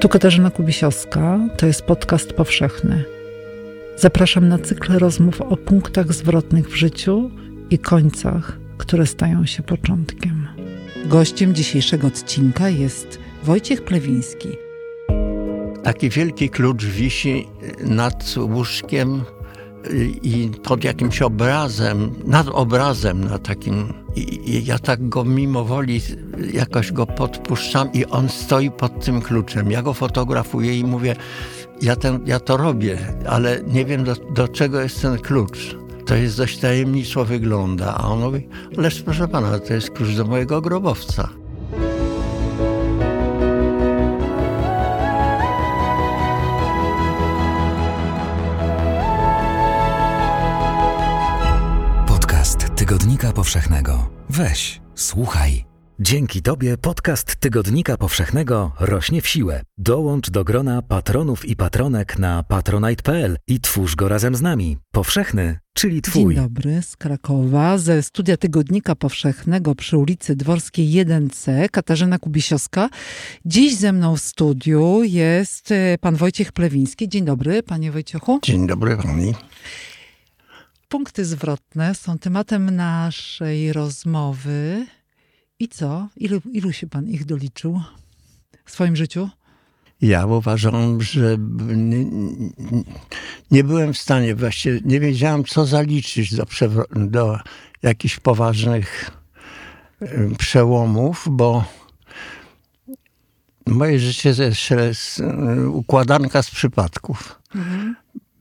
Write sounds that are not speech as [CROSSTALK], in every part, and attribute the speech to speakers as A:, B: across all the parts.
A: Tu Katarzyna Kubisiowska, to jest podcast powszechny. Zapraszam na cykl rozmów o punktach zwrotnych w życiu i końcach, które stają się początkiem. Gościem dzisiejszego odcinka jest Wojciech Plewiński.
B: Taki wielki klucz wisi nad łóżkiem i pod jakimś obrazem, nad obrazem na takim. I ja tak go mimo woli jakoś go podpuszczam i on stoi pod tym kluczem. Ja go fotografuję i mówię, ja, ten, ja to robię, ale nie wiem do, do czego jest ten klucz. To jest dość tajemniczo wygląda. A on mówi, lecz proszę pana, to jest klucz do mojego grobowca.
C: Tygodnika Powszechnego. Weź, słuchaj. Dzięki Tobie podcast Tygodnika Powszechnego rośnie w siłę. Dołącz do grona patronów i patronek na patronite.pl i twórz go razem z nami. Powszechny, czyli Twój.
A: Dzień dobry z Krakowa, ze studia Tygodnika Powszechnego przy ulicy Dworskiej 1C, Katarzyna Kubisiowska. Dziś ze mną w studiu jest e, pan Wojciech Plewiński. Dzień dobry, panie Wojciechu.
B: Dzień dobry pani.
A: Punkty zwrotne są tematem naszej rozmowy. I co? Ilu, ilu się pan ich doliczył w swoim życiu?
B: Ja uważam, że nie, nie byłem w stanie, właściwie nie wiedziałem, co zaliczyć do, do jakichś poważnych przełomów, bo moje życie to jest układanka z przypadków. Mhm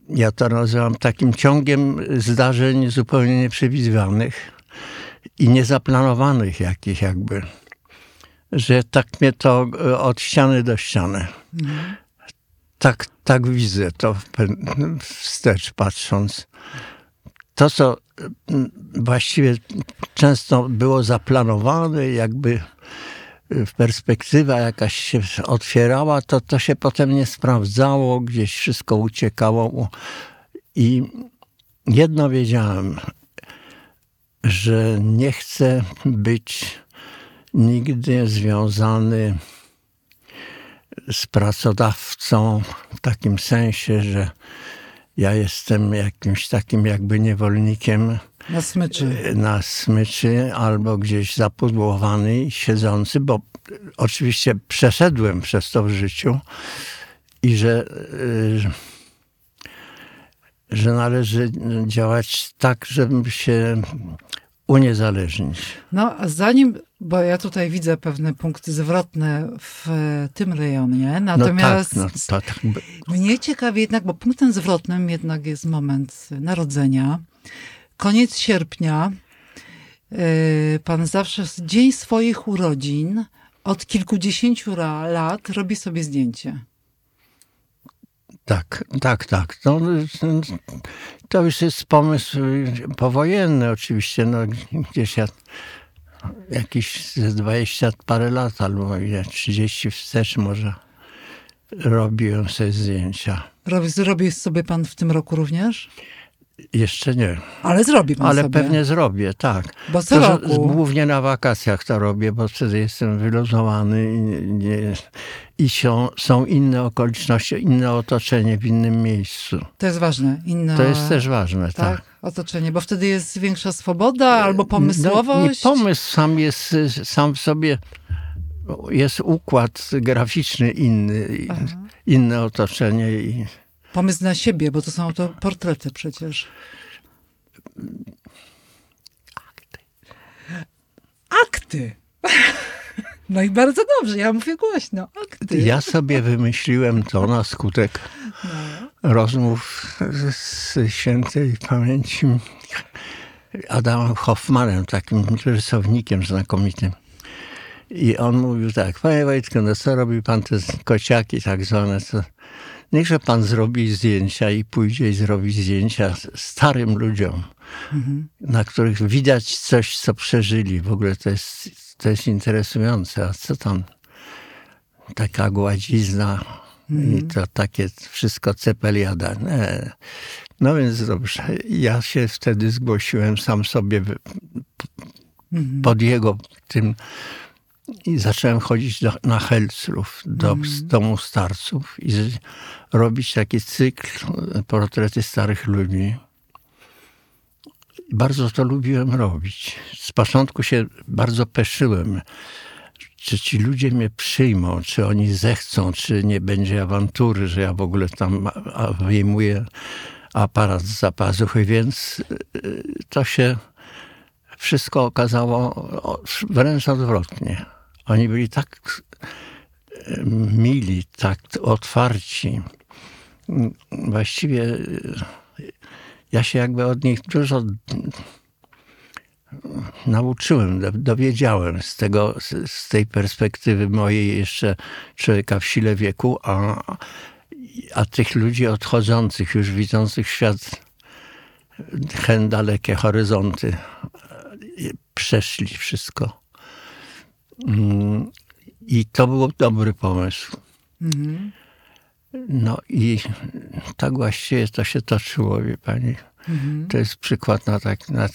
B: ja to nazywam takim ciągiem zdarzeń zupełnie nieprzewidywanych i niezaplanowanych jakich jakby. Że tak mnie to e, od ściany do ściany. Mhm. Tak, tak widzę to wstecz patrząc. To, co właściwie często było zaplanowane, jakby perspektywa jakaś się otwierała, to to się potem nie sprawdzało, gdzieś wszystko uciekało. I jedno wiedziałem, że nie chcę być nigdy związany z pracodawcą w takim sensie, że ja jestem jakimś takim jakby niewolnikiem
A: na smyczy.
B: Na smyczy albo gdzieś zapudłowany siedzący, bo oczywiście przeszedłem przez to w życiu i że, y, że należy działać tak, żeby się uniezależnić.
A: No, a zanim, bo ja tutaj widzę pewne punkty zwrotne w tym rejonie, natomiast no tak, no, tak. mnie ciekawi jednak, bo punktem zwrotnym jednak jest moment narodzenia, koniec sierpnia, y, pan zawsze dzień swoich urodzin od kilkudziesięciu lat robi sobie zdjęcie.
B: Tak, tak, tak. No, to już jest pomysł powojenny oczywiście. No, gdzieś ja jakieś 20 parę lat albo 30 wstecz może robiłem sobie zdjęcia.
A: Robi, zrobi sobie pan w tym roku również?
B: Jeszcze nie.
A: Ale zrobi pan
B: Ale
A: sobie.
B: pewnie zrobię, tak.
A: Bo co to, roku...
B: Głównie na wakacjach to robię, bo wtedy jestem wyluzowany i, nie, i są, są inne okoliczności, inne otoczenie w innym miejscu.
A: To jest ważne. Inne...
B: To jest też ważne, tak. tak.
A: Otoczenie, bo wtedy jest większa swoboda albo pomysłowość.
B: No, pomysł sam jest sam w sobie jest układ graficzny inny, Aha. inne otoczenie i
A: Pomysł na siebie, bo to są to portrety przecież. Akty. Akty. [LAUGHS] No i bardzo dobrze, ja mówię głośno. Akty.
B: Ja sobie wymyśliłem to na skutek no. rozmów z świętej pamięci Adamem Hoffmanem, takim rysownikiem znakomitym. I on mówił tak, panie Wojtku, no co robi pan te kociaki tak zwane, co niechże pan zrobi zdjęcia i pójdzie i zrobi zdjęcia starym ludziom, mhm. na których widać coś, co przeżyli. W ogóle to jest, to jest interesujące. A co tam? Taka gładzizna mhm. i to takie wszystko cepeliada. Nie. No więc dobrze. Ja się wtedy zgłosiłem sam sobie mhm. pod jego tym i zacząłem chodzić do, na Helclów, do mm. domu starców i z, robić taki cykl portrety starych ludzi. Bardzo to lubiłem robić. Z początku się bardzo peszyłem, czy ci ludzie mnie przyjmą, czy oni zechcą, czy nie będzie awantury, że ja w ogóle tam wyjmuję aparat z zapazuchy, więc y, to się wszystko okazało wręcz odwrotnie. Oni byli tak mili, tak otwarci. Właściwie y, ja się jakby od nich dużo nauczyłem, dowiedziałem z, tego, z tej perspektywy mojej jeszcze człowieka w sile wieku, a, a tych ludzi odchodzących, już widzących świat hen dalekie horyzonty, przeszli wszystko. Mm, I to był dobry pomysł. Mhm. No i tak właściwie to się toczyło, wie pani. Mhm. To jest przykład na tak, na,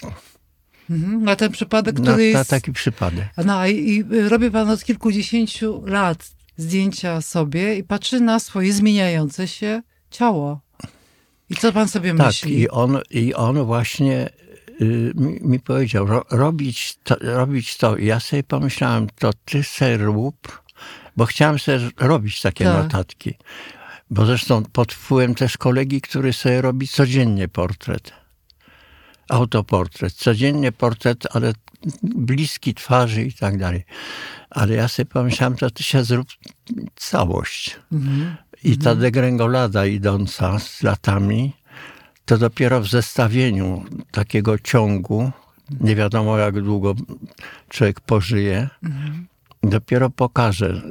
A: Mhm, na ten przypadek,
B: który na, jest... Na taki przypadek.
A: No i, i robi pan od kilkudziesięciu lat zdjęcia sobie i patrzy na swoje zmieniające się ciało. I co pan sobie
B: tak,
A: myśli?
B: I on, i on właśnie mi, mi, powiedział, ro, robić, to, robić to. I ja sobie pomyślałem, to ty se rób, bo chciałem sobie robić takie tak. notatki. Bo zresztą pod wpływem też kolegi, który sobie robi codziennie portret autoportret. Codziennie portret, ale bliski twarzy i tak dalej. Ale ja sobie pomyślałem, to ty się zrób całość. Mhm. I ta mhm. degrengolada idąca z latami, to dopiero w zestawieniu takiego ciągu, nie wiadomo jak długo człowiek pożyje, mhm dopiero pokaże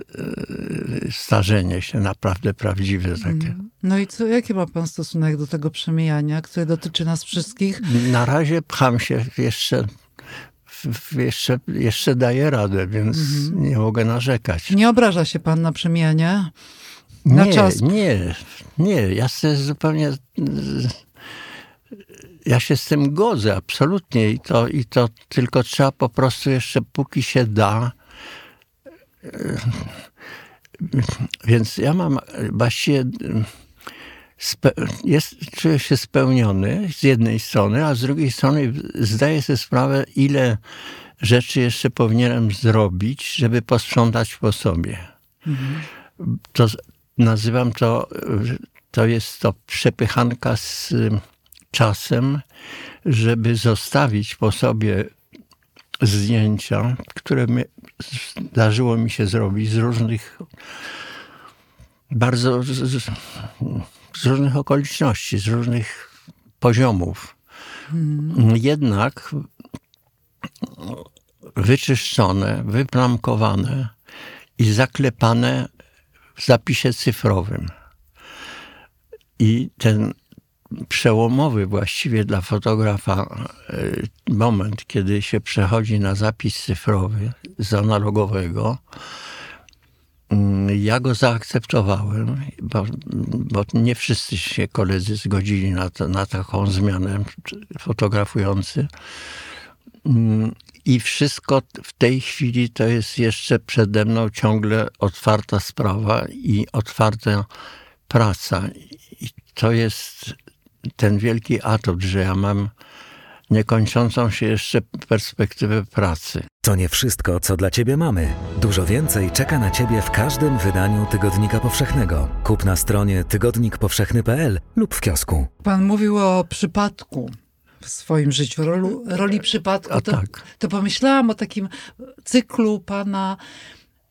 B: e, starzenie się naprawdę prawdziwe takie. Mm.
A: No i co, jaki ma pan stosunek do tego przemijania, które dotyczy nas wszystkich?
B: Na razie pcham się jeszcze jeszcze, jeszcze daję radę, więc mm. nie mogę narzekać.
A: Nie obraża się pan na przemijanie? Na
B: nie,
A: czas?
B: nie, nie. Ja się zupełnie... Ja się z tym godzę, absolutnie. I to, I to tylko trzeba po prostu jeszcze, póki się da, więc ja mam właściwie jest, czuję się spełniony z jednej strony, a z drugiej strony zdaję sobie sprawę, ile rzeczy jeszcze powinienem zrobić, żeby posprzątać po sobie. Mhm. To nazywam to, to jest to przepychanka z czasem, żeby zostawić po sobie zdjęcia, które zdarzyło mi się zrobić z różnych, bardzo, z, z różnych okoliczności, z różnych poziomów. Hmm. Jednak wyczyszczone, wyplamkowane i zaklepane w zapisie cyfrowym. I ten przełomowy właściwie dla fotografa e, moment, kiedy się przechodzi na zapis cyfrowy z analogowego. Mm, ja go zaakceptowałem, bo, bo nie wszyscy się koledzy zgodzili na, to, na taką zmianę, fotografujący. Mm, I wszystko w tej chwili to jest jeszcze przede mną ciągle otwarta sprawa i otwarta praca. I to jest ten wielki atut, że ja mam niekończącą się jeszcze perspektywę pracy.
C: To nie wszystko, co dla Ciebie mamy. Dużo więcej czeka na Ciebie w każdym wydaniu Tygodnika Powszechnego. Kup na stronie tygodnikpowszechny.pl lub w kiosku.
A: Pan mówił o przypadku w swoim życiu, rolu, roli przypadku. To, tak. to pomyślałam o takim cyklu pana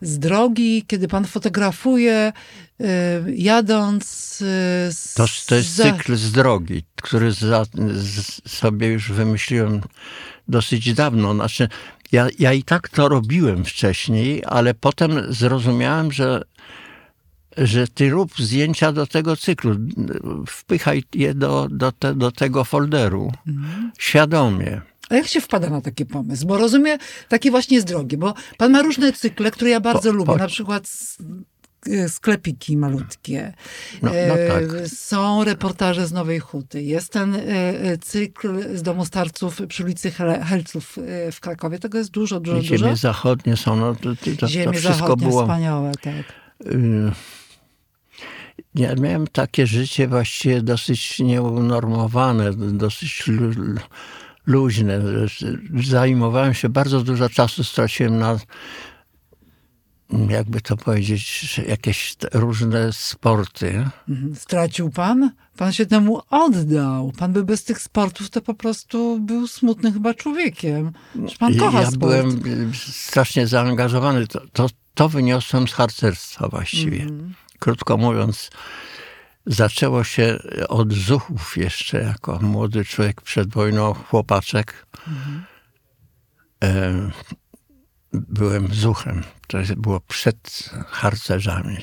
A: z drogi, kiedy pan fotografuje, jadąc. Y,
B: z, to, to jest za... cykl z drogi, który za, z, sobie już wymyśliłem dosyć dawno. Znaczy, ja, ja i tak to robiłem wcześniej, ale potem zrozumiałem, że że ty rób zdjęcia do tego cyklu, wpychaj je do, do, te, do tego folderu, mhm. świadomie.
A: A jak się wpada na taki pomysł? Bo rozumiem, taki właśnie jest drogi, bo pan ma różne cykle, które ja bardzo po, lubię. Po... Na przykład sklepiki malutkie. No, no tak. Są reportaże z Nowej Huty. Jest ten cykl z Domu Starców przy ulicy Helców w Krakowie. Tego jest dużo, dużo,
B: ziemie
A: dużo.
B: zachodnie są. No, to, to,
A: ziemie to wszystko było... wspaniałe, tak. Y
B: ja miałem takie życie właściwie dosyć nieunormowane, dosyć luźne. Zajmowałem się, bardzo dużo czasu straciłem na jakby to powiedzieć, jakieś różne sporty.
A: Mhm. Stracił pan? Pan się temu oddał. Pan by bez tych sportów to po prostu był smutnym chyba człowiekiem. Że pan kocha
B: ja
A: sport.
B: byłem strasznie zaangażowany. To, to, to wyniosłem z harcerstwa właściwie. Mm krótko mówiąc, zaczęło się od zuchów jeszcze, jako młody człowiek przed wojną, chłopaczek. E, byłem zuchem. To było przed harcerzami.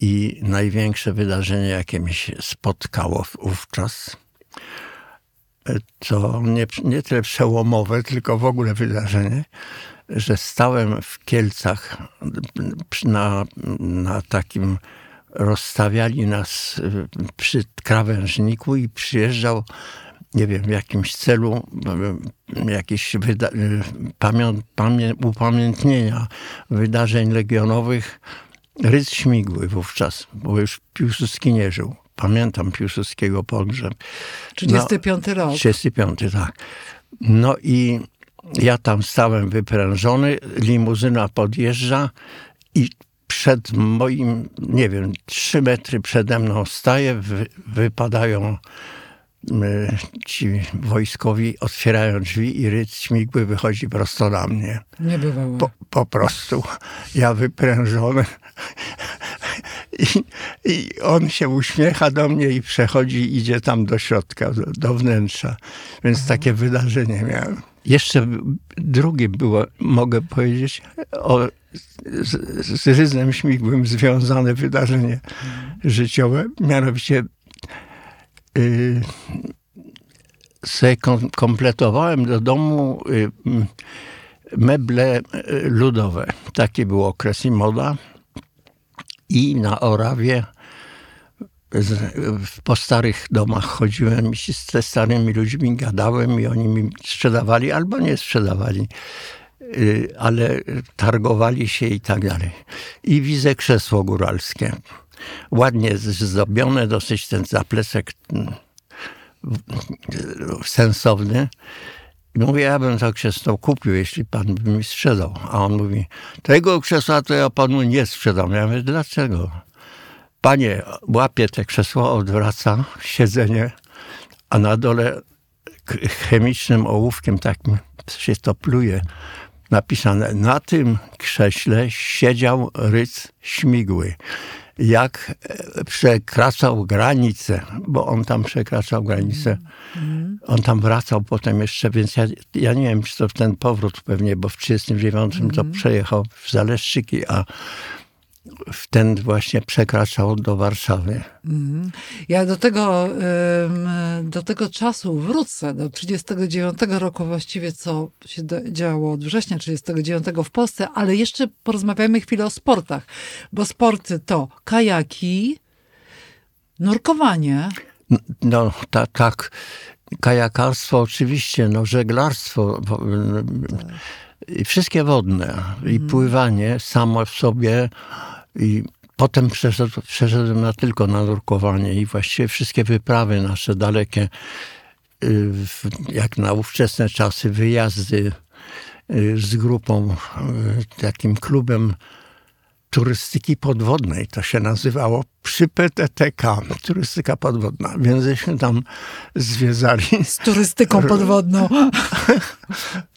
B: I największe wydarzenie, jakie mi się spotkało wówczas, e, to nie, nie tyle przełomowe, tylko w ogóle wydarzenie, że stałem w Kielcach na, na takim, rozstawiali nas przy krawężniku i przyjeżdżał nie wiem, w jakimś celu jakieś wyda- pamię- pamię- upamiętnienia wydarzeń legionowych Rydz Śmigły wówczas, bo już Piłsudski nie żył. Pamiętam Piłsudskiego pogrzeb.
A: 35 no, rok.
B: 35, tak. No i ja tam stałem wyprężony, limuzyna podjeżdża i przed moim, nie wiem, trzy metry przede mną staje, wy, wypadają ci wojskowi, otwierają drzwi i ryc śmigły wychodzi prosto na mnie.
A: Nie bywało.
B: Po, po prostu ja wyprężony. I, I on się uśmiecha do mnie i przechodzi, idzie tam do środka, do, do wnętrza. Więc Aha. takie wydarzenie miałem. Jeszcze drugie było, mogę powiedzieć, o, z, z Ryzem Śmigłym związane wydarzenie życiowe. Mianowicie y, kom, kompletowałem do domu y, meble y, ludowe. Taki był okres i moda. I na Orawie po starych domach chodziłem i ze starymi ludźmi gadałem i oni mi sprzedawali albo nie sprzedawali, ale targowali się i tak dalej. I widzę krzesło góralskie. Ładnie zdobione, dosyć ten zaplecek mm, sensowny. I mówię, ja bym to krzesło kupił, jeśli pan by mi sprzedał. A on mówi, tego krzesła to ja panu nie sprzedam. Ja mówię, dlaczego? Panie łapie te krzesło, odwraca siedzenie, a na dole chemicznym ołówkiem takim się to pluje. Napisane, na tym krześle siedział ryc śmigły. Jak e, przekraczał granicę, bo on tam przekraczał granicę, mm. on tam wracał potem jeszcze, więc ja, ja nie wiem, czy to ten powrót pewnie, bo w 1939 mm. to mhm. przejechał w Zaleszczyki, a w ten właśnie przekraczał do Warszawy. Mhm.
A: Ja do tego, do tego czasu wrócę, do 39 roku właściwie, co się działo od września 39 w Polsce, ale jeszcze porozmawiajmy chwilę o sportach, bo sporty to kajaki, nurkowanie.
B: No, tak, tak. Kajakarstwo oczywiście, no żeglarstwo, tak. Wszystkie wodne i mhm. pływanie samo w sobie i potem przeszedł, przeszedłem na tylko na nurkowanie i właściwie wszystkie wyprawy nasze dalekie, y, jak na ówczesne czasy, wyjazdy y, z grupą, y, takim klubem turystyki podwodnej. To się nazywało przy PTTK, turystyka podwodna. Więc żeśmy tam zwiedzali.
A: Z turystyką podwodną. [LAUGHS]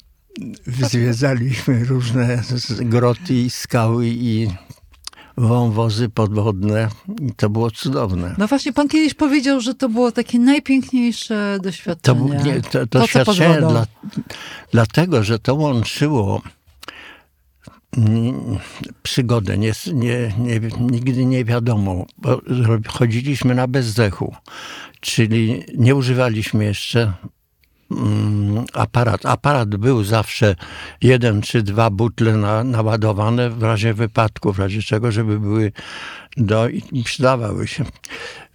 B: Zwiedzaliśmy różne groty i skały i wąwozy podwodne i to było cudowne.
A: No właśnie, pan kiedyś powiedział, że to było takie najpiękniejsze doświadczenie.
B: To, było, nie, to, to doświadczenie dla, dlatego, że to łączyło przygodę, nie, nie, nie, nigdy nie wiadomo, bo chodziliśmy na bezdechu, czyli nie używaliśmy jeszcze mm, aparat. Aparat był zawsze jeden czy dwa butle na, naładowane w razie wypadku, w razie czego, żeby były do, i przydawały się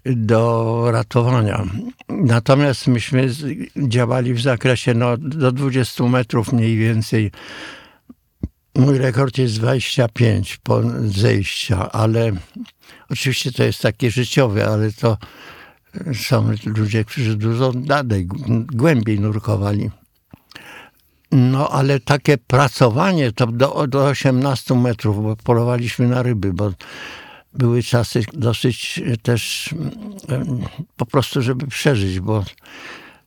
B: do ratowania. Natomiast myśmy działali w zakresie no, do 20 metrów mniej więcej. Mój rekord jest 25 po zejścia, ale oczywiście to jest takie życiowe, ale to są ludzie, którzy dużo dalej, głębiej nurkowali. No ale takie pracowanie to do, do 18 metrów, bo polowaliśmy na ryby, bo były czasy dosyć też mm, po prostu, żeby przeżyć, bo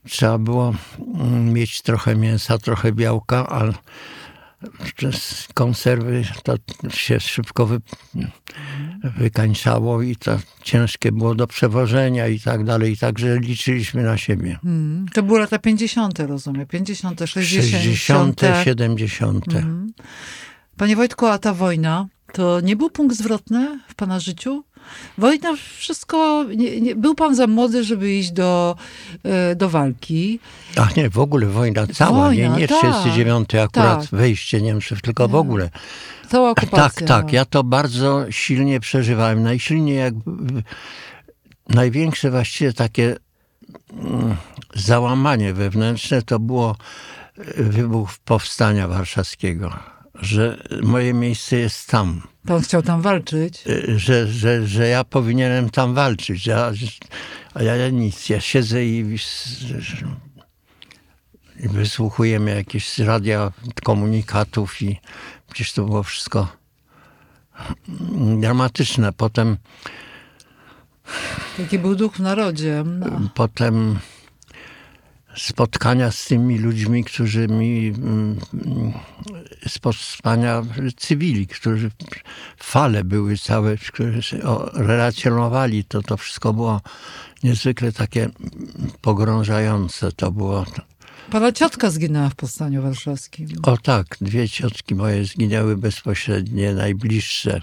B: trzeba było mm, mieć trochę mięsa, trochę białka, a konserwy to się szybko wy, wykańczało i to ciężkie było do przewożenia i tak dalej. Także liczyliśmy na siebie. Hmm.
A: To były lata 50., rozumiem. 50., 60.
B: 60., 70. Hmm.
A: Panie Wojtku, a ta wojna to nie był punkt zwrotny w pana życiu? Wojna, wszystko, nie, nie, był pan za młody, żeby iść do, e, do walki.
B: Ach nie, w ogóle wojna cała, wojna, nie, nie tak, 39 akurat tak. wejście Niemców, tylko w ogóle.
A: Cała okupacja.
B: Tak, tak, ja to bardzo silnie przeżywałem. Najsilniej jak największe właściwie takie mm, załamanie wewnętrzne to było e, wybuch powstania warszawskiego że moje miejsce jest tam.
A: Pan chciał tam walczyć?
B: Y, że, że, że ja powinienem tam walczyć. Ja, a ja nic. Ja siedzę i, i wysłuchujemy jakieś radia komunikatów i przecież to było wszystko dramatyczne. Potem...
A: Jaki był duch w narodzie. No.
B: Potem spotkania z tymi ludźmi, którzy mi mm, spotkania cywili, którzy fale były całe, którzy relacjonowali to, to wszystko było niezwykle takie pogrążające. To było...
A: Pana ciotka zginęła w Powstaniu Warszawskim.
B: O tak, dwie ciotki moje zginęły bezpośrednie, najbliższe.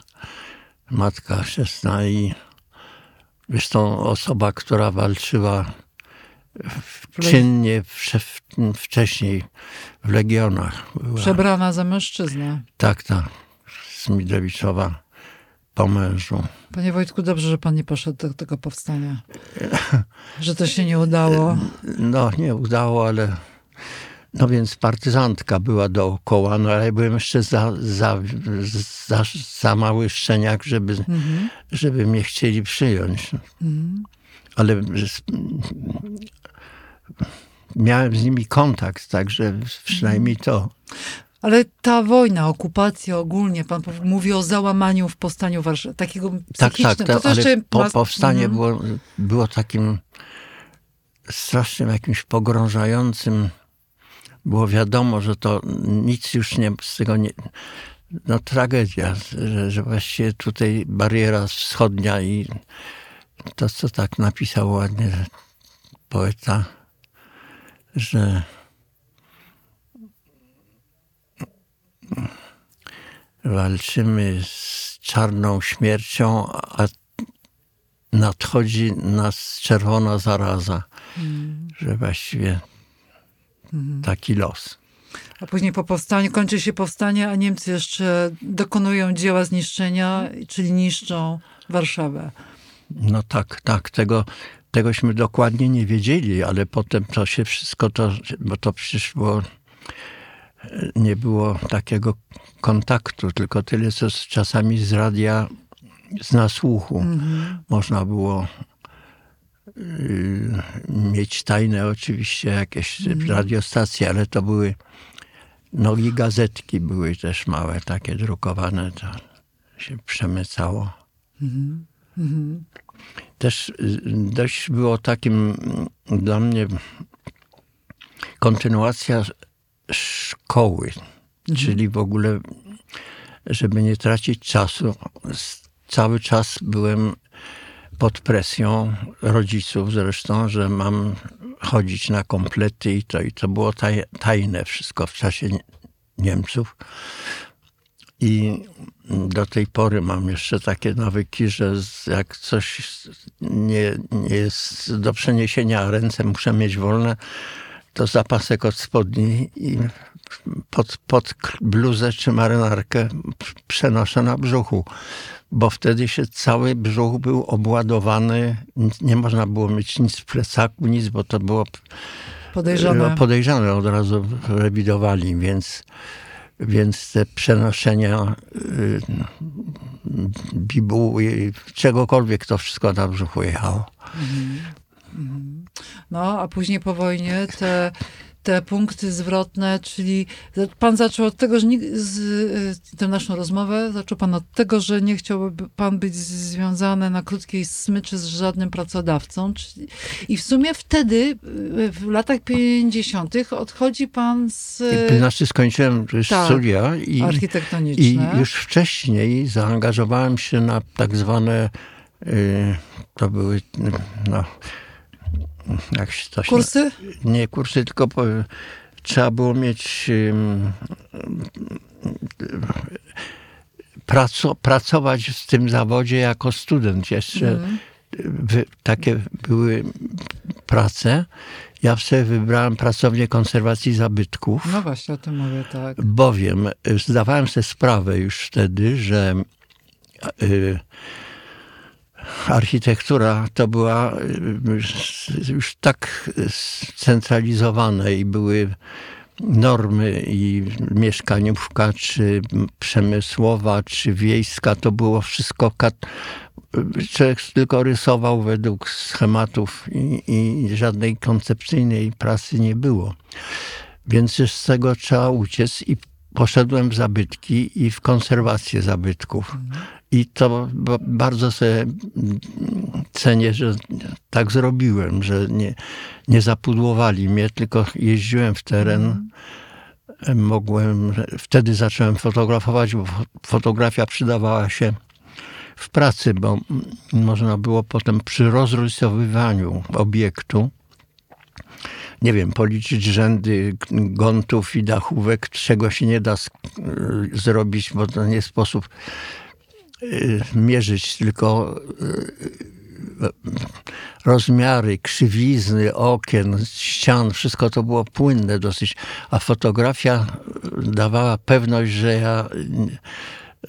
B: Matka, siostra i zresztą osoba, która walczyła czynnie wcześniej w Legionach.
A: Była. Przebrana za mężczyznę.
B: Tak, tak. Smidewiczowa po mężu.
A: Panie Wojtku, dobrze, że pan nie poszedł do tego powstania. [LAUGHS] że to się nie udało.
B: No, nie udało, ale no więc partyzantka była dookoła, no ale ja byłem jeszcze za, za, za, za mały szczeniak, żeby, mhm. żeby mnie chcieli przyjąć. Mhm. Ale miałem z nimi kontakt, także przynajmniej to.
A: Ale ta wojna, okupacja ogólnie, pan mówi o załamaniu w powstaniu Warszawy, takiego. Tak, tak,
B: to ale po, powstanie mhm. było, było takim strasznym, jakimś pogrążającym. Było wiadomo, że to nic już nie, z tego nie... No tragedia, że, że właściwie tutaj bariera wschodnia i to, co tak napisał ładnie poeta, że walczymy z czarną śmiercią, a nadchodzi nas czerwona zaraza. Mm. Że właściwie mm. taki los.
A: A później po powstaniu, kończy się powstanie, a Niemcy jeszcze dokonują dzieła zniszczenia, czyli niszczą Warszawę.
B: No tak, tak. Tego, tegośmy dokładnie nie wiedzieli, ale potem to się wszystko, to, bo to przecież było, nie było takiego kontaktu, tylko tyle, co czasami z radia, z nasłuchu mhm. można było y, mieć tajne oczywiście jakieś mhm. radiostacje, ale to były nogi gazetki były też małe, takie drukowane, to się przemycało. Mhm. mhm też y, dość było takim dla mnie kontynuacja szkoły, mhm. czyli w ogóle, żeby nie tracić czasu, cały czas byłem pod presją rodziców zresztą, że mam chodzić na komplety i to, i to było tajne wszystko w czasie Niemców. I do tej pory mam jeszcze takie nawyki, że jak coś nie, nie jest do przeniesienia, ręce muszę mieć wolne, to zapasek od spodni i pod, pod bluzę czy marynarkę przenoszę na brzuchu, bo wtedy się cały brzuch był obładowany, nie można było mieć nic w plecaku, nic, bo to było
A: podejrzane,
B: podejrzane od razu rewidowali, więc więc te przenoszenia y, bibuły, czegokolwiek, to wszystko na brzuchu jechało. Mhm.
A: Mhm. No, a później po wojnie te te punkty zwrotne, czyli pan zaczął od tego, że nie, z, y, tę naszą rozmowę, zaczął pan od tego, że nie chciałby pan być związany na krótkiej smyczy z żadnym pracodawcą. Czyli, I w sumie wtedy, y, w latach 50. odchodzi pan z...
B: Znaczy skończyłem tak, studia i, i już wcześniej zaangażowałem się na tak zwane, y, to były no,
A: jak się to kursy?
B: Nie, nie kursy, tylko po, trzeba było mieć um, praco, pracować w tym zawodzie jako student. Jeszcze mm. takie były prace. Ja sobie wybrałem pracownię konserwacji zabytków.
A: No właśnie, o tym mówię, tak.
B: Bowiem zdawałem sobie sprawę już wtedy, że y, architektura to była y, już tak scentralizowana i były normy i mieszkaniówka, czy przemysłowa, czy wiejska, to było wszystko. Człowiek tylko rysował według schematów i, i żadnej koncepcyjnej pracy nie było. Więc z tego trzeba uciec i poszedłem w zabytki i w konserwację zabytków. I to bardzo sobie cenię, że tak zrobiłem, że nie, nie zapudłowali mnie, tylko jeździłem w teren. Mogłem, wtedy zacząłem fotografować, bo fotografia przydawała się w pracy, bo można było potem przy rozrysowywaniu obiektu nie wiem, policzyć rzędy gontów i dachówek, czego się nie da zrobić, bo to nie sposób mierzyć, tylko y, rozmiary, krzywizny okien, ścian, wszystko to było płynne dosyć, a fotografia dawała pewność, że ja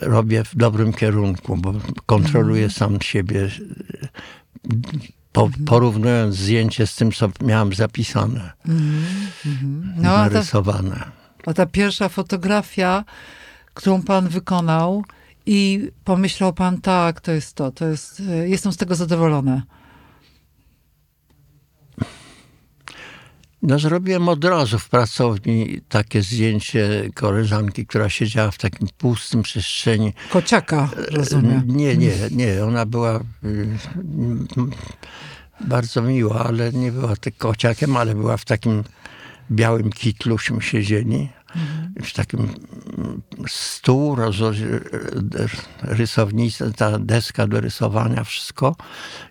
B: robię w dobrym kierunku, bo kontroluję mhm. sam siebie po, porównując zdjęcie z tym, co miałam zapisane, mm, mm, no, narysowane. A
A: ta, a ta pierwsza fotografia, którą pan wykonał i pomyślał pan, tak, to jest to, to jest, e, jestem z tego zadowolony.
B: No, zrobiłem od razu w pracowni takie zdjęcie koleżanki, która siedziała w takim pustym przestrzeni.
A: Kociaka, rozumiem.
B: Nie, nie, nie. Ona była y, bardzo miła, ale nie była tylko kociakiem, ale była w takim białym kitluśmy siedzieli. Mhm. W takim stół, rysownica, ta deska do rysowania, wszystko.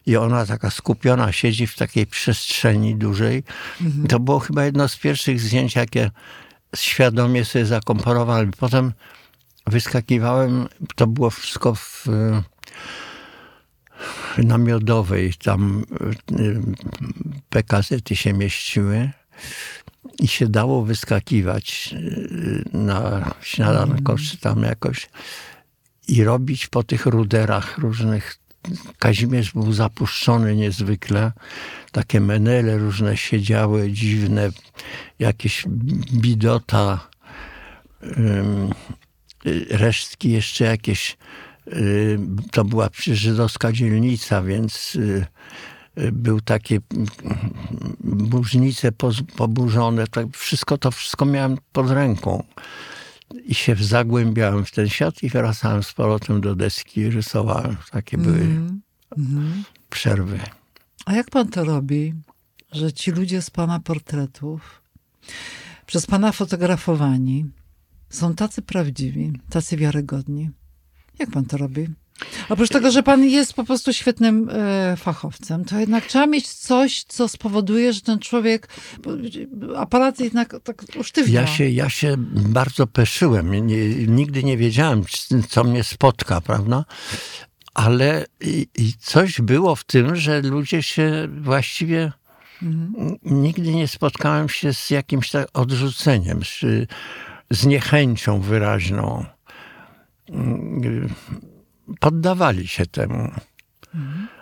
B: I ona taka skupiona siedzi w takiej przestrzeni dużej. Mhm. To było chyba jedno z pierwszych zdjęć, jakie świadomie sobie zakomponowałem. Potem wyskakiwałem, to było wszystko w namiotowej, tam PKZ-y się mieściły i się dało wyskakiwać y, na śniadanko, czy tam jakoś i robić po tych ruderach różnych. Kazimierz był zapuszczony niezwykle. Takie menele różne siedziały, dziwne, jakieś bidota, resztki jeszcze jakieś. Y, to była przecież żydowska dzielnica, więc y, był takie burznice poburzone, to wszystko to wszystko miałem pod ręką. I się zagłębiałem w ten świat i wracałem z powrotem do deski i rysowałem. Takie były mm -hmm. przerwy.
A: A jak pan to robi, że ci ludzie z pana portretów, przez pana fotografowani, są tacy prawdziwi, tacy wiarygodni? Jak pan to robi? Oprócz tego, że pan jest po prostu świetnym e, fachowcem, to jednak trzeba mieć coś, co spowoduje, że ten człowiek, aparat jednak tak usztywnia.
B: Ja się, ja się bardzo peszyłem. Nie, nigdy nie wiedziałem, co mnie spotka, prawda? Ale i, i coś było w tym, że ludzie się właściwie Mhm. Nigdy nie spotkałem się z jakimś tak odrzuceniem, z, z niechęcią wyraźną. Poddawali się temu.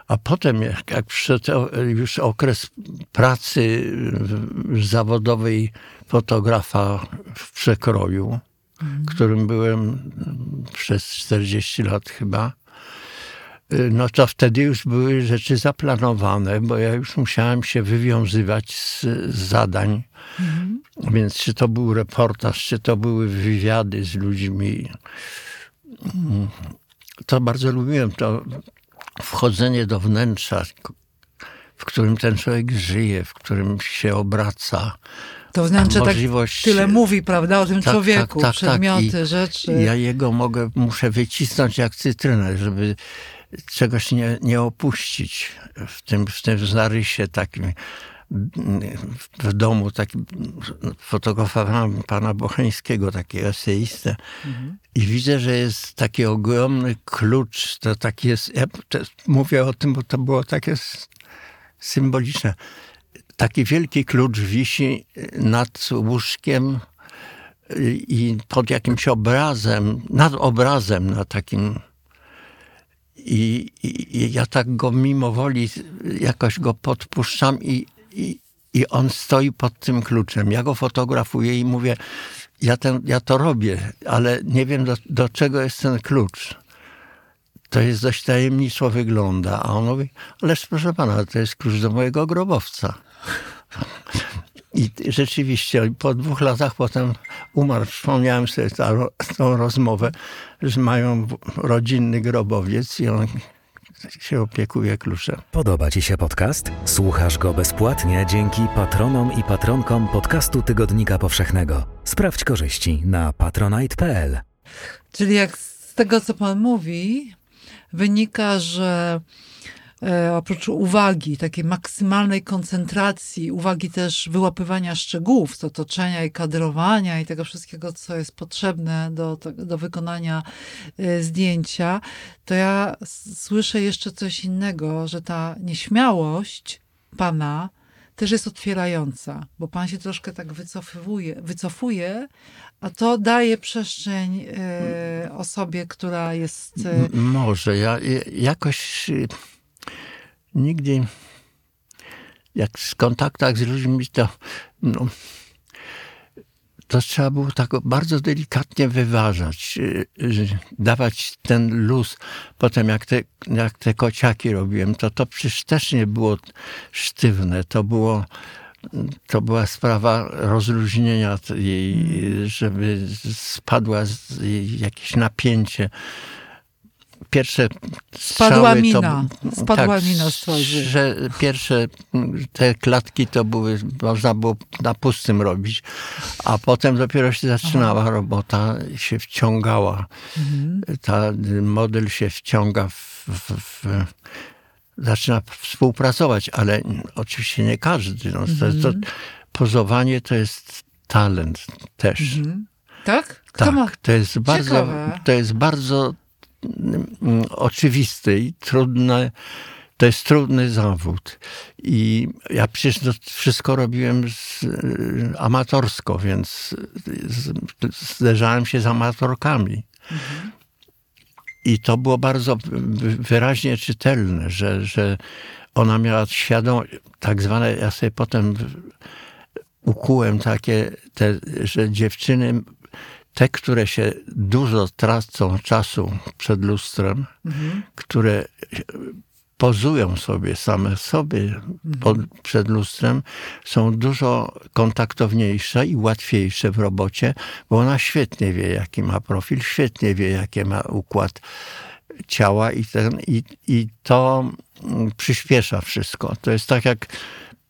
B: A potem, jak, jak przyszedł już okres pracy zawodowej fotografa w przekroju, mhm. którym byłem przez 40 lat chyba, no to wtedy już były rzeczy zaplanowane, bo ja już musiałem się wywiązywać z, z zadań. Mhm. Więc czy to był reportaż, czy to były wywiady z ludźmi. To bardzo lubiłem to wchodzenie do wnętrza, w którym ten człowiek żyje, w którym się obraca.
A: To wnętrze tak możliwość... tak tyle mówi, prawda, o tym tak, człowieku, tak, tak, przedmioty, tak. rzeczy.
B: Ja jego mogę, muszę wycisnąć jak cytrynę, żeby czegoś nie, nie opuścić w tym, w tym zarysie takim w domu taki, fotografowałem pana Bocheńskiego, takiego eseistę mhm. i widzę, że jest taki ogromny klucz, to taki jest, ja mówię o tym, bo to było takie symboliczne. Taki wielki klucz wisi nad łóżkiem i pod jakimś obrazem, nad obrazem na takim i, i, i ja tak go mimo woli jakoś go podpuszczam i, i, i on stoi pod tym kluczem. Ja go fotografuję i mówię, ja, ten, ja to robię, ale nie wiem do, do czego jest ten klucz. To jest dość tajemniczo wygląda. A on mówi, ależ proszę pana, to jest klucz do mojego grobowca. I rzeczywiście po dwóch latach potem umarł. Wspomniałem sobie tą rozmowę, że mają rodzinny grobowiec i on się opiekuje kluczem.
C: Podoba Ci się podcast? Słuchasz go bezpłatnie dzięki patronom i patronkom podcastu Tygodnika Powszechnego. Sprawdź korzyści na patronite.pl.
A: Czyli jak z tego, co Pan mówi, wynika, że oprócz uwagi, takiej maksymalnej koncentracji, uwagi też wyłapywania szczegółów z otoczenia i kadrowania i tego wszystkiego, co jest potrzebne do, do wykonania e, zdjęcia, to ja słyszę jeszcze coś innego, że ta nieśmiałość pana też jest otwierająca, bo pan się troszkę tak wycofuje, wycofuje a to daje przestrzeń e, osobie, która jest.
B: Może ja jakoś nigdy, jak w kontaktach z ludźmi, to, no, to trzeba było tak bardzo delikatnie wyważać, y, dawać ten luz. Potem jak te, jak te kociaki robiłem, to to przecież też nie było sztywne. To było to była sprawa rozluźnienia jej, żeby spadła jakieś napięcie pierwsze
A: Spadła mina. To, Spadła tak, mina z twarzy.
B: Że pierwsze te klatki to były, można było na pustym robić, a potem dopiero się zaczynała Aha. robota, się wciągała. Mhm. Ta model się wciąga w, w, w zaczyna współpracować, ale oczywiście nie każdy. No, mhm. to, to, pozowanie to jest talent też. Mhm.
A: Tak?
B: tak, to jest bardzo, to jest bardzo oczywisty i trudne. To jest trudny zawód. I ja przecież to wszystko robiłem z, y, amatorsko, więc zderzałem się z amatorkami. Mhm. I to było bardzo wyraźnie czytelne, że, że ona miała świadomość, tak zwane, ja sobie potem ukułem takie, te, że dziewczyny te, które się dużo tracą czasu przed lustrem, mhm. które pozują sobie same sobie pod, przed lustrem, są dużo kontaktowniejsze i łatwiejsze w robocie, bo ona świetnie wie, jaki ma profil, świetnie wie, jaki ma układ ciała i, ten, i, i to przyspiesza wszystko. To jest tak jak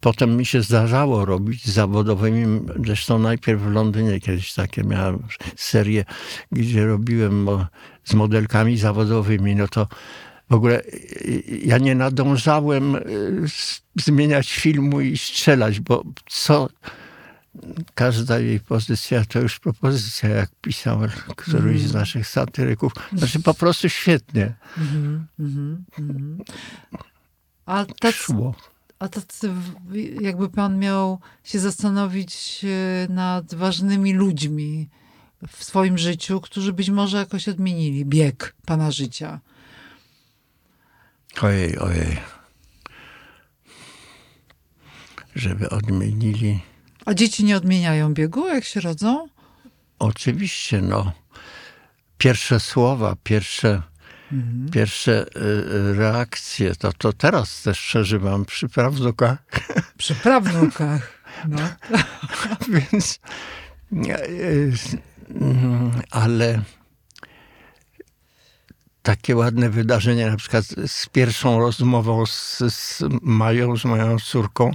B: Potem mi się zdarzało robić z zawodowymi, zresztą najpierw w Londynie kiedyś takie miałem serię, gdzie robiłem z modelkami zawodowymi, no to w ogóle ja nie nadążałem y, zmieniać filmu i strzelać, bo co każda jej pozycja to już propozycja, jak pisał któryś mm. z naszych satyryków. Znaczy po prostu świetnie. Mm -hmm, mm -hmm. A
A: tak, Szło A to jakby pan miał się zastanowić e, nad ważnymi ludźmi w swoim życiu, którzy być może jakoś odmienili bieg pana życia.
B: Ojej, ojej. Żeby odmienili.
A: A dzieci nie odmieniają biegu, jak się rodzą?
B: Oczywiście, no. Pierwsze słowa, pierwsze Mhm. Pierwsze y, y, reakcje, to, to teraz też przeżywam przy prawnukach. [LAUGHS]
A: Przy prawnukach, no. [LAUGHS]
B: Więc, y, ale takie ładne wydarzenia, na przykład z pierwszą rozmową z, z Mają, z moją córką,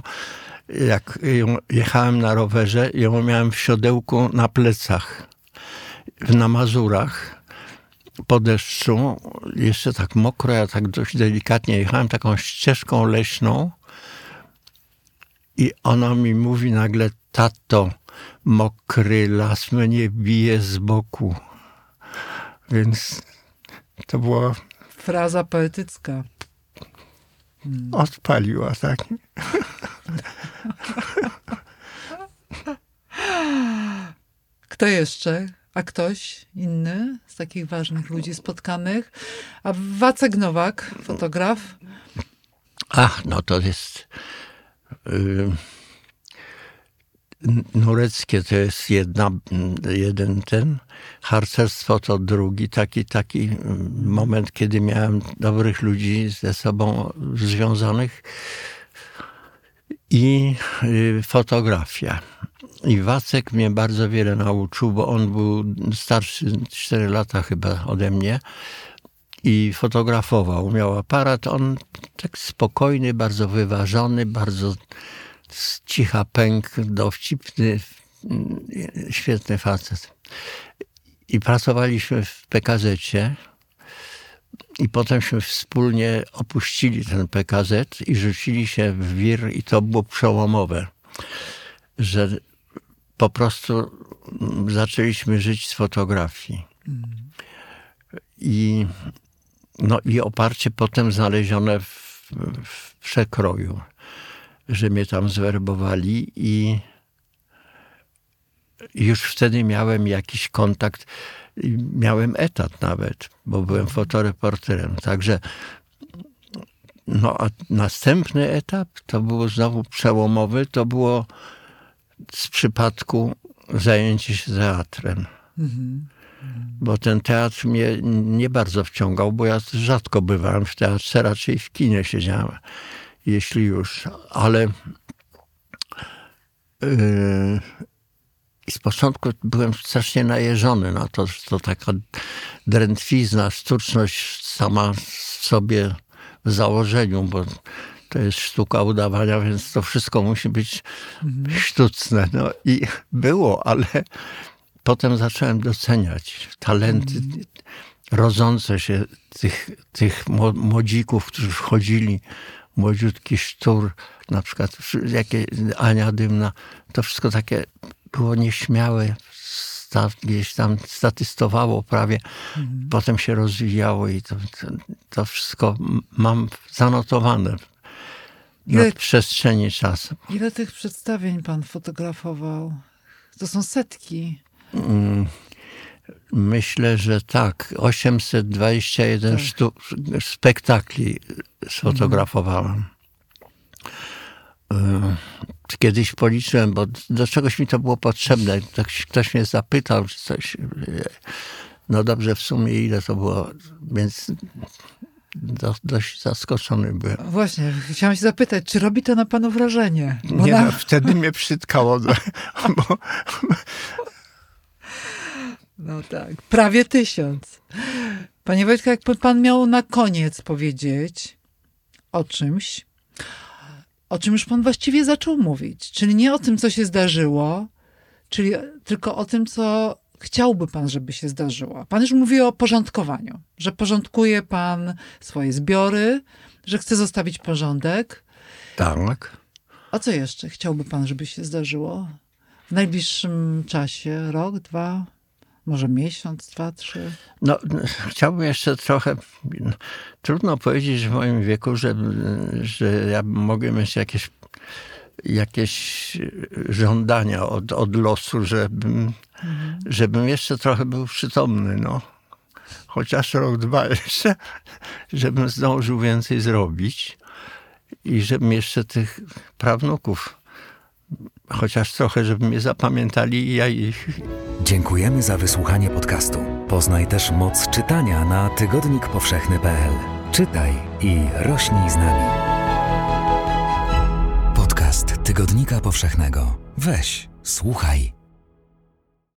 B: jak jechałem na rowerze, ją miałem w siodełku na plecach na Mazurach po deszczu, jeszcze tak mokro, ja tak dość delikatnie jechałem taką ścieżką leśną i ona mi mówi nagle, tato, mokry las mnie bije z boku. Więc to była...
A: Fraza poetycka.
B: Hmm. Odpaliła, tak?
A: Kto jeszcze? A ktoś inny z takich ważnych ludzi spotkanych? A Wacek Nowak, fotograf?
B: Ach, no to jest... Yy, Nureckie to jest jedna, jeden ten, harcerstwo to drugi, taki, taki moment, kiedy miałem dobrych ludzi ze sobą związanych i y, fotografia. I Wacek mnie bardzo wiele nauczył, bo on był starszy 4 lata chyba ode mnie i fotografował. Miał aparat, on tak spokojny, bardzo wyważony, bardzo cicha pęk, dowcipny, świetny facet. I pracowaliśmy w PKZ-cie i potemśmy wspólnie opuścili ten PKZ i rzucili się w wir i to było przełomowe, że po prostu zaczęliśmy żyć z fotografii. I, no, i oparcie potem znalezione w, w przekroju, że mnie tam zwerbowali i już wtedy miałem jakiś kontakt, miałem etat nawet, bo byłem fotoreporterem. Także no, a następny etap to było znowu przełomowy, to było z przypadku zajęcie się teatrem. Mhm. Bo ten teatr mnie nie bardzo wciągał, bo ja rzadko bywałem w teatrze, raczej w kinie siedziałem, jeśli już. Ale yy, z początku byłem strasznie najeżony na to, że to taka drętwizna, sztuczność sama w sobie w założeniu, bo to jest sztuka udawania, więc to wszystko musi być mhm. sztuczne. No i było, ale potem zacząłem doceniać talenty mhm. rodzące się tych, tych młodzików, którzy wchodzili, młodziutki sztur, na przykład jakie Ania Dymna, to wszystko takie było nieśmiałe, gdzieś tam statystowało prawie, mhm. potem się rozwijało i to, to, to wszystko mam zanotowane Ile, na przestrzeni czasu.
A: Ile tych przedstawień pan fotografował? To są setki. Mm,
B: myślę, że tak. 821 tak. Sztuk, spektakli sfotografowałem. Mm. Kiedyś policzyłem, bo do czegoś mi to było potrzebne. Ktoś, ktoś mnie zapytał, czy coś. No dobrze, w sumie ile to było, więc dość zaskoczony byłem.
A: Właśnie, chciałam się zapytać, czy robi to na panu wrażenie?
B: Bo Nie, na... no, wtedy mnie przytkało. Bo...
A: No tak, prawie tysiąc. Panie Wojtku, jakby pan miał na koniec powiedzieć o czymś, o czym już pan właściwie zaczął mówić, czyli nie o tym, co się zdarzyło, czyli tylko o tym, co chciałby pan, żeby się zdarzyło? Pan już mówi o porządkowaniu, że porządkuje pan swoje zbiory, że chce zostawić porządek.
B: Tak.
A: A co jeszcze chciałby pan, żeby się zdarzyło w najbliższym czasie? Rok, dwa, Może miesiąc, dwa, trzy?
B: No, chciałbym jeszcze trochę. Trudno powiedzieć w moim wieku, że, że ja mogę mieć jakieś, jakieś żądania od, od losu, żebym, mhm. żebym jeszcze trochę był przytomny. No. Chociaż rok, dwa [LAUGHS] jeszcze, żebym zdążył więcej zrobić i żebym jeszcze tych prawnuków chociaż trochę, żeby mnie zapamiętali i ja ich.
C: Dziękujemy za wysłuchanie podcastu. Poznaj też moc czytania na tygodnikpowszechny.pl. Czytaj i rośnij z nami. Podcast Tygodnika Powszechnego. Weź, słuchaj